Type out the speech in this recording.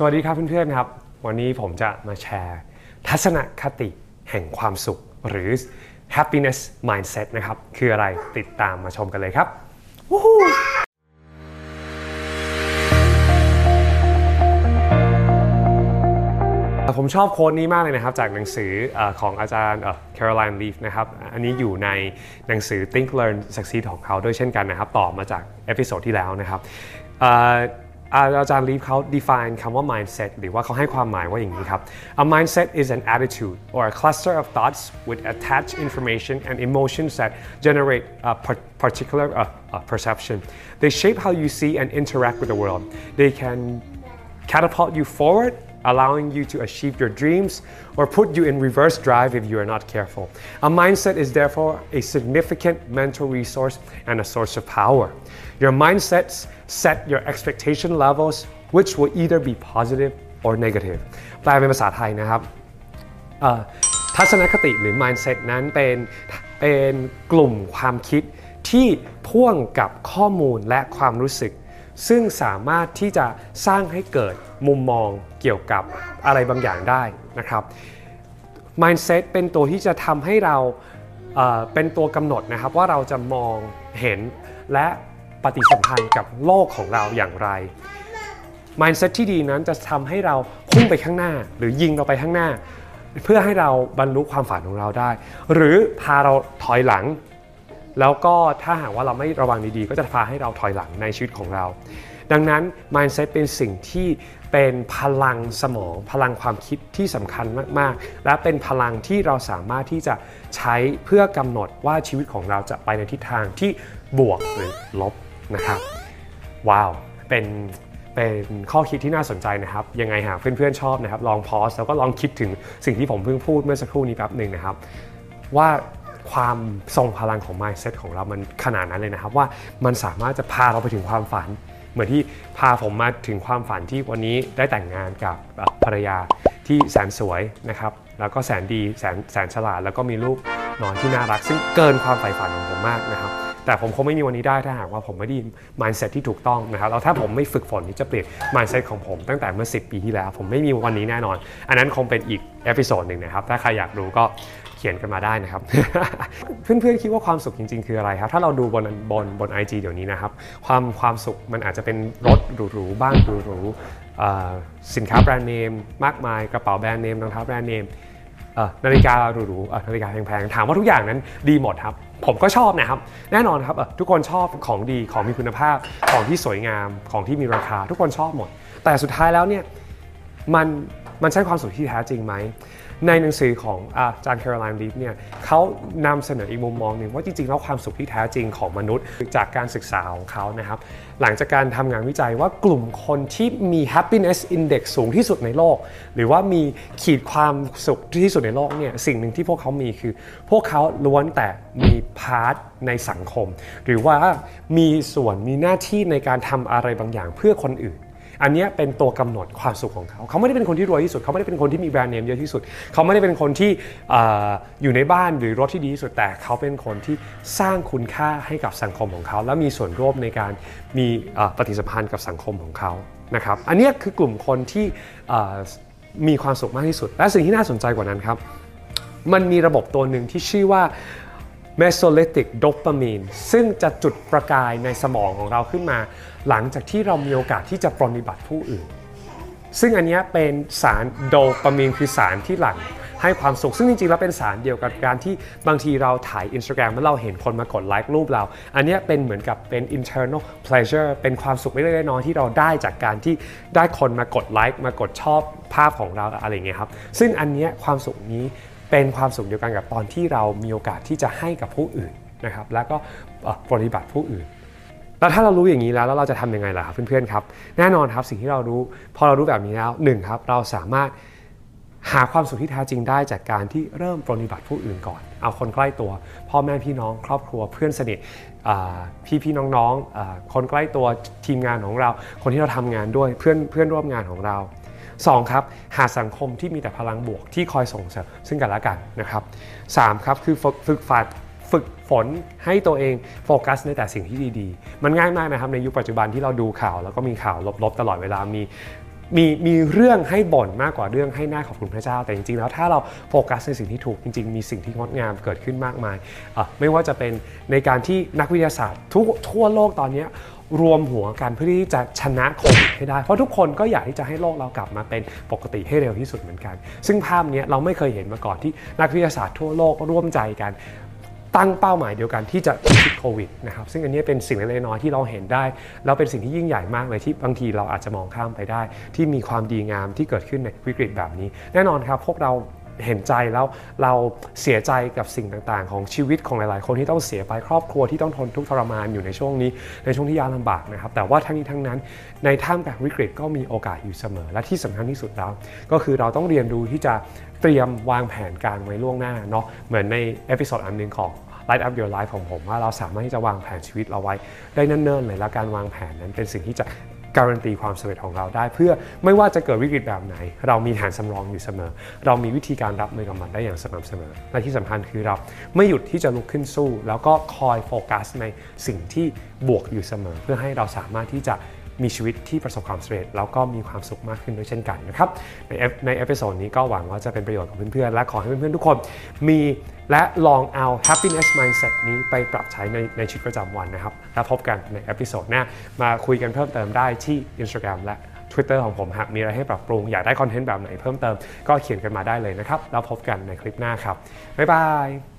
สวัสดีครับเพื่อนๆครับ วันนี้ผมจะมาแชร์ ทัศนคติแห่งความสุขหรือ happiness mindset นะครับ คืออะไรติดตามมาชมกันเลยครับผมชอบ quote นี้มากเลยนะครับ จากหนังสือของอาจารย์ Caroline Leaf นะครับ อันนี้อยู่ในหนังสือ Think Learn Succeed ของเขาด้วยเช่นกันนะครับ ต่อมาจาก episode ที่แล้วนะครับ อาจารย์ลีฟเขา define คำว่า mindset หรือว่าเขาให้ความหมายว่าอย่างนี้ครับ A mindset is an attitude or a cluster of thoughts with attached information and emotions that generate a particular uh, uh, perception. They shape how you see and interact with the world. They can catapult you forward allowing you to achieve your dreams or put you in reverse drive if you are not careful. A mindset is therefore a significant mental resource and a source of power. Your mindsets set your expectation levels which will either be positive or negative แปลเป็นภาษาไทยนะครับทัศนคติหรือ mindset นั้นเป็นเป็นกลุ่มความคิดที่พ่วงกับข้อมูลและความรู้สึก ซึ่งสามารถที่จะสร้างให้เกิด มุมมองเกี่ยวกับอะไรบางอย่างได้นะครับ mindset เป็นตัวที่จะทำให้เราเป็นตัวกำหนดนะครับว่าเราจะมองเห็นและปฏิสัมพันธ์กับโลกของเราอย่างไร mindset ที่ดีนั้นจะทำให้เราพุ่งไปข้างหน้า หรือยิงเราไปข้างหน้า เพื่อให้เราบรรลุความฝันของเราได้ หรือพาเราถอยหลัง แล้วก็ถ้าหากว่าเราไม่ระวังดีๆ ก็จะพาให้เราถอยหลังในชีวิตของเรา ดังนั้น mindset เป็นสิ่งที่ เป็นพลังสมอง พลังความคิดที่สำคัญมาก ๆ และเป็นพลังที่เราสามารถที่จะใช้เพื่อกำหนดว่าชีวิตของเราจะไปในทิศทางที่บวกหรือลบนะครับว้าวเป็นเป็นข้อคิดที่น่าสนใจนะครับ ยังไงหากเพื่อนๆชอบนะครับ ลองพอสแล้วก็ลองคิดถึงสิ่งที่ผมเพิ่งพูดเมื่อสักครู่นี้แป๊บหนึ่งนะครับ ว่าความทรงพลังของ mindset ของเรามันขนาดนั้นเลยนะครับ ว่ามันสามารถจะพาเราไปถึงความฝัน เหมือนที่พาผมมาถึงความฝันที่วันนี้ได้แต่งงานกับภรรยาที่แสนสวยนะครับ แล้วก็แสนดีแสนแสนฉลาด แล้วก็มีลูกน้อยที่น่ารัก ซึ่งเกินความใฝ่ฝันของผมมากนะครับ แต่ผมคงไม่มีวันนี้ได้ถ้าหากว่าผมไม่ได้ mindset ที่ถูกต้องนะครับ แล้วถ้าผมไม่ฝึกฝนที่จะเปลี่ยน mindset ของผมตั้งแต่เมื่อ 10 ปีที่แล้ว ผมไม่มีวันนี้แน่นอน อันนั้นคงเป็นอีก episode หนึ่งนะครับ ถ้าใครอยากรู้ก็ เขียนกันมาได้นะครับ เพื่อนๆคิดว่าความสุขจริง ๆ คืออะไรครับ ถ้าเราดูบนบนบน IG เดี๋ยวนี้นะครับ ความความสุขมันอาจจะเป็นรถหรูๆบ้านหรูๆสินค้าแบรนด์เนมมากมายกระเป๋าแบรนด์เนมรองเท้าแบรนด์เนมนาฬิกาหรูๆนาฬิกาแพงๆ ถามว่าทุกอย่างนั้นดีหมดครับ ผมก็ชอบนะครับ แน่นอนครับทุกคนชอบของดีของมีคุณภาพของที่สวยงามของที่มีราคา ทุกคนชอบหมด แต่สุดท้ายแล้วเนี่ยมัน มันใช่ความสุขที่แท้จริงไหม ในหนังสือของอาจารย์แคโรไลน์ลีฟเนี่ยเขานำเสนออีกมุมมองหนึ่งว่าจริงๆแล้วความสุขที่แท้จริงของมนุษย์จากการศึกษาของเขานะครับ หลังจากการทำงานวิจัยว่ากลุ่มคนที่มี happiness index สูงที่สุดในโลก หรือว่ามีขีดความสุขที่สุดในโลกเนี่ยสิ่งหนึ่งที่พวกเขามีคือ พวกเขาล้วนแต่มีพาร์ทในสังคม หรือว่ามีส่วนมีหน้าที่ในการทำอะไรบางอย่างเพื่อคนอื่น อันนี้เป็นตัวกำหนดความสุขของเขา เขาไม่ได้เป็นคนที่รวยที่สุด เขาไม่ได้เป็นคนที่มีแบรนด์เนมเยอะที่สุด เขาไม่ได้เป็นคนที่อยู่ในบ้านหรือรถที่ดีที่สุด แต่เขาเป็นคนที่สร้างคุณค่าให้กับสังคมของเขา และมีส่วนร่วมในการมีปฏิสัมพันธ์กับสังคมของเขานะครับ อันนี้คือกลุ่มคนที่มีความสุขมากที่สุด และสิ่งที่น่าสนใจกว่านั้นครับ มันมีระบบตัวหนึ่งที่ชื่อว่า mesolytic dopamine ซึ่งจะจุดประกายในสมองของเราขึ้นมา หลังจากที่เรามีโอกาสที่จะปรนิบัติผู้อื่น ซึ่งอันนี้เป็นสารโดปามีนคือสารที่หลั่งให้ความสุข ซึ่งจริงๆ แล้วเป็นสารเดียวกับการที่บางทีเราถ่าย Instagram แล้วเราเห็นคนมากดไลค์รูปเรา อันนี้เป็นเหมือนกับเป็น internal pleasure เป็นความสุขไม่เล็กน้อยที่เราได้จากการที่ได้คนมากดไลค์มากดชอบภาพของเราอะไรเงี้ยครับ ซึ่งอันนี้ความสุขนี้ เป็นความสุขเดียวกันกับตอนที่เรามีโอกาสที่จะให้กับผู้อื่นนะครับ แล้วก็ปฏิบัติผู้อื่นแล้วถ้าเรารู้อย่างนี้แล้วแล้วเราจะทำยังไงล่ะครับเพื่อนๆครับแน่นอนครับสิ่งที่เรารู้ พอเรารู้แบบนี้แล้วหนึ่งครับเราสามารถหาความสุขที่แท้จริงได้จากการที่เริ่มปฏิบัติผู้อื่นก่อน เอาคนใกล้ตัว พ่อแม่พี่น้อง ครอบครัวเพื่อนสนิทพี่พี่น้องๆคนใกล้ตัวทีมงานของเรา คนที่เราทำงานด้วยเพื่อนเพื่อนร่วมงานของเรา 2. ครับหาสังคมที่มีแต่พลังบวกที่คอยส่งเสริมซึ่งกันและกันนะครับ 3. ครับคือฝึกฝัดฝึกฝนให้ตัวเองโฟกัสในแต่สิ่งที่ดีๆ มันง่ายมากนะครับในยุคปัจจุบันที่เราดูข่าว แล้วก็มีข่าวลบๆ ตลอดเวลามีมีมีเรื่องให้บ่นมากกว่าเรื่องให้หน้าขอบคุณพระเจ้า แต่จริงๆ แล้วถ้าเราโฟกัสในสิ่งที่ถูกจริง ๆ มีสิ่งที่งดงามเกิดขึ้นมากมาย ไม่ว่าจะเป็นในการที่นักวิทยาศาสตร์ทั่วโลกตอนนี้ รวมหัวกันเพื่อที่จะชนะโควิดให้ได้ เพราะทุกคนก็อยากที่จะให้โลกเรากลับมาเป็นปกติให้เร็วที่สุดเหมือนกัน ซึ่งภาพนี้เราไม่เคยเห็นมาก่อนที่นักวิทยาศาสตร์ทั่วโลกร่วมใจกันตั้งเป้าหมายเดียวกันที่จะพิชิตโควิดนะครับซึ่งอันนี้เป็นสิ่งเล็กน้อยที่เราเห็นได้ แล้วเป็นสิ่งที่ยิ่งใหญ่มากเลยที่บางทีเราอาจจะมองข้ามไปได้ ที่มีความดีงามที่เกิดขึ้นในวิกฤตแบบนี้ แน่นอนครับพวกเรา เห็นใจแล้วเราเสียใจกับสิ่งต่างๆ ของชีวิตของหลายๆ คนที่ต้องเสียไปครอบครัวที่ต้องทนทุกข์ทรมานอยู่ในช่วงนี้ในช่วงที่ยากลำบากนะครับ แต่ว่าทั้งนี้ทั้งนั้นในท่ามกลางวิกฤตก็มีโอกาสอยู่เสมอ และที่สำคัญที่สุดแล้ว ก็คือเราต้องเรียนรู้ที่จะเตรียมวางแผนการไว้ล่วงหน้าเนาะเหมือนใน episode อันหนึ่งของ Light Up Your Life ของผมว่าเราสามารถที่จะวางแผนชีวิตเราไว้ได้เนิ่นๆเลยและการวางแผนนั้นเป็นสิ่งที่จะ การันตีความสำเร็จของเราได้ เพื่อไม่ว่าจะเกิดวิกฤตแบบไหน เรามีแผนสำรองอยู่เสมอ เรามีวิธีการรับมือกับมันได้อย่างสม่ำเสมอและที่สำคัญคือเราไม่หยุดที่จะลุกขึ้นสู้ แล้วก็คอยโฟกัสในสิ่งที่บวกอยู่เสมอ เพื่อให้เราสามารถที่จะ มีชีวิตที่ประสบความสำเร็จแล้วก็มีความสุขมากขึ้นด้วยเช่นกันนะครับในใน episode นี้ก็หวังว่าจะเป็นประโยชน์กับเพื่อนๆ และขอให้เพื่อนๆ ทุกคนมีและลองเอา happiness mindset นี้ไปปรับใช้ในในชีวิตประจำวันนะครับ แล้วพบกันใน episode หน้ามาคุยกันเพิ่มเติมได้ที่ Instagram และ Twitter ของผมหากมีอะไรให้ปรับปรุง อยากได้คอนเทนต์แบบไหนเพิ่มเติมก็เขียนกันมาได้เลยนะครับ แล้วพบกันในคลิปหน้าครับ บ๊ายบาย